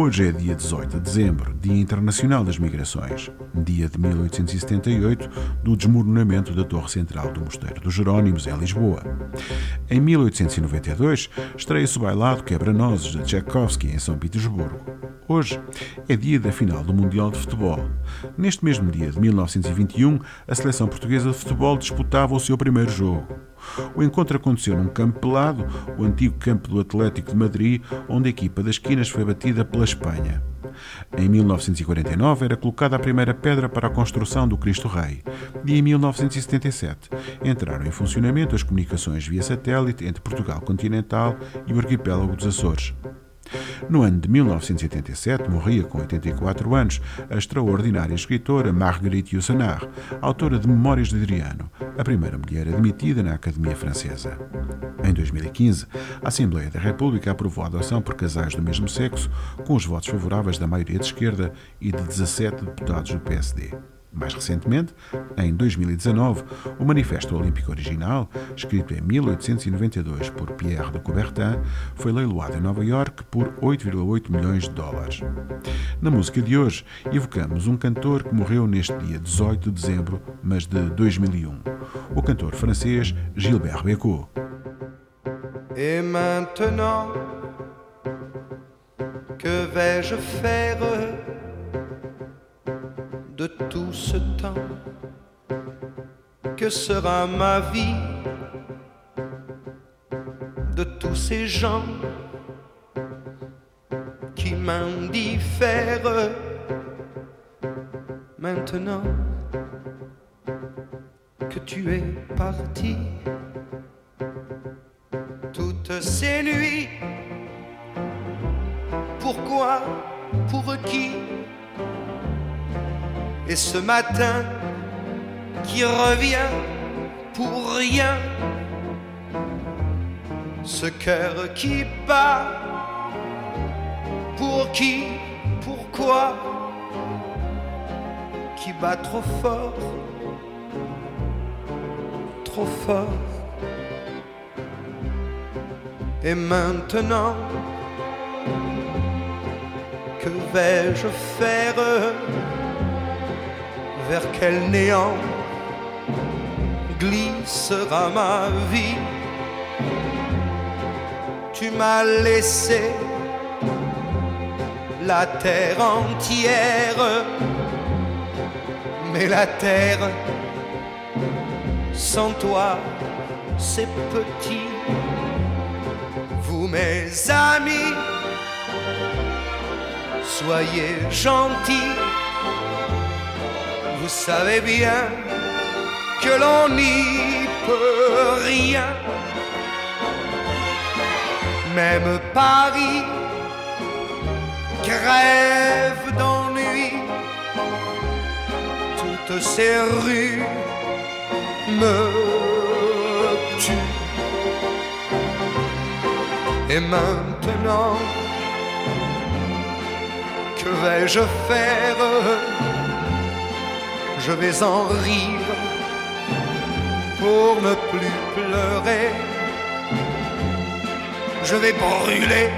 Hoje é dia 18 de dezembro, Dia Internacional das Migrações, dia de 1878 do desmoronamento da Torre Central do Mosteiro dos Jerónimos em Lisboa. Em 1892 estreia-se o bailado Quebra-Nozes de Tchaikovsky em São Petersburgo. Hoje é dia da final do Mundial de Futebol. Neste mesmo dia de 1921, a seleção portuguesa de futebol disputava o seu primeiro jogo. O encontro aconteceu num campo pelado, o antigo campo do Atlético de Madrid, onde a equipa das esquinas foi batida pela Espanha. Em 1949 era colocada a primeira pedra para a construção do Cristo Rei e em 1977 entraram em funcionamento as comunicações via satélite entre Portugal continental e o arquipélago dos Açores. No ano de 1987, morria com 84 anos a extraordinária escritora Marguerite Yourcenar, autora de Memórias de Adriano, a primeira mulher admitida na Academia Francesa. Em 2015, a Assembleia da República aprovou a adoção por casais do mesmo sexo, com os votos favoráveis da maioria de esquerda e de 17 deputados do PSD. Mais recentemente, em 2019, o Manifesto Olímpico original, escrito em 1892 por Pierre de Coubertin, foi leiloado em Nova York por 8,8 milhões de dólares. Na música de hoje, evocamos um cantor que morreu neste dia 18 de dezembro, mas de 2001, o cantor francês Gilbert Bécaud. Et maintenant, que vais-je faire tout ce temps. Que sera ma vie de tous ces gens qui m'indiffèrent maintenant que tu es parti toutes ces nuits? Pourquoi Pour qui et ce matin qui revient pour rien, ce cœur qui bat, pour qui, pourquoi, qui bat trop fort, trop fort. Et maintenant, que vais-je faire? Vers quel néant glissera ma vie Tu m'as laissé la terre entière, mais la terre sans toi c'est petit. Vous mes amis, soyez gentils vous savez bien que l'on n'y peut rien. Même Paris crève d'ennui. Toutes ces rues me tuent. Et maintenant, que vais-je faire? Je vais en rire pour ne plus pleurer. Je vais brûler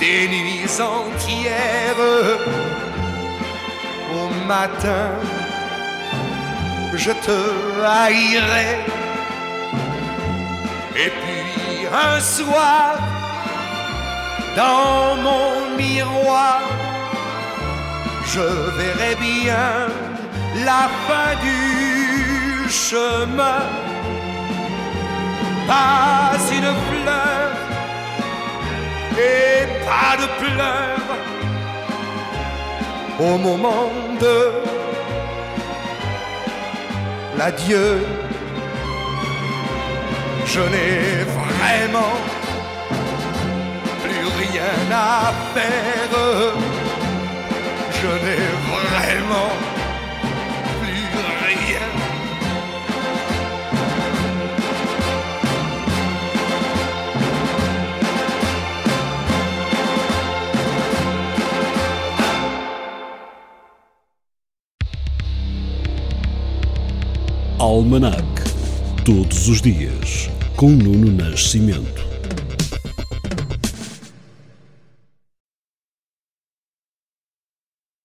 des nuits entières. Au matin, je te haïrai. Et puis un soir, dans mon miroir, je verrai bien la fin du chemin. Pas une fleur et pas de pleurs au moment de l'adieu. Je n'ai vraiment plus rien à faire je n'ai vraiment plus rien. Almanac. Todos os dias, com Nuno Nascimento.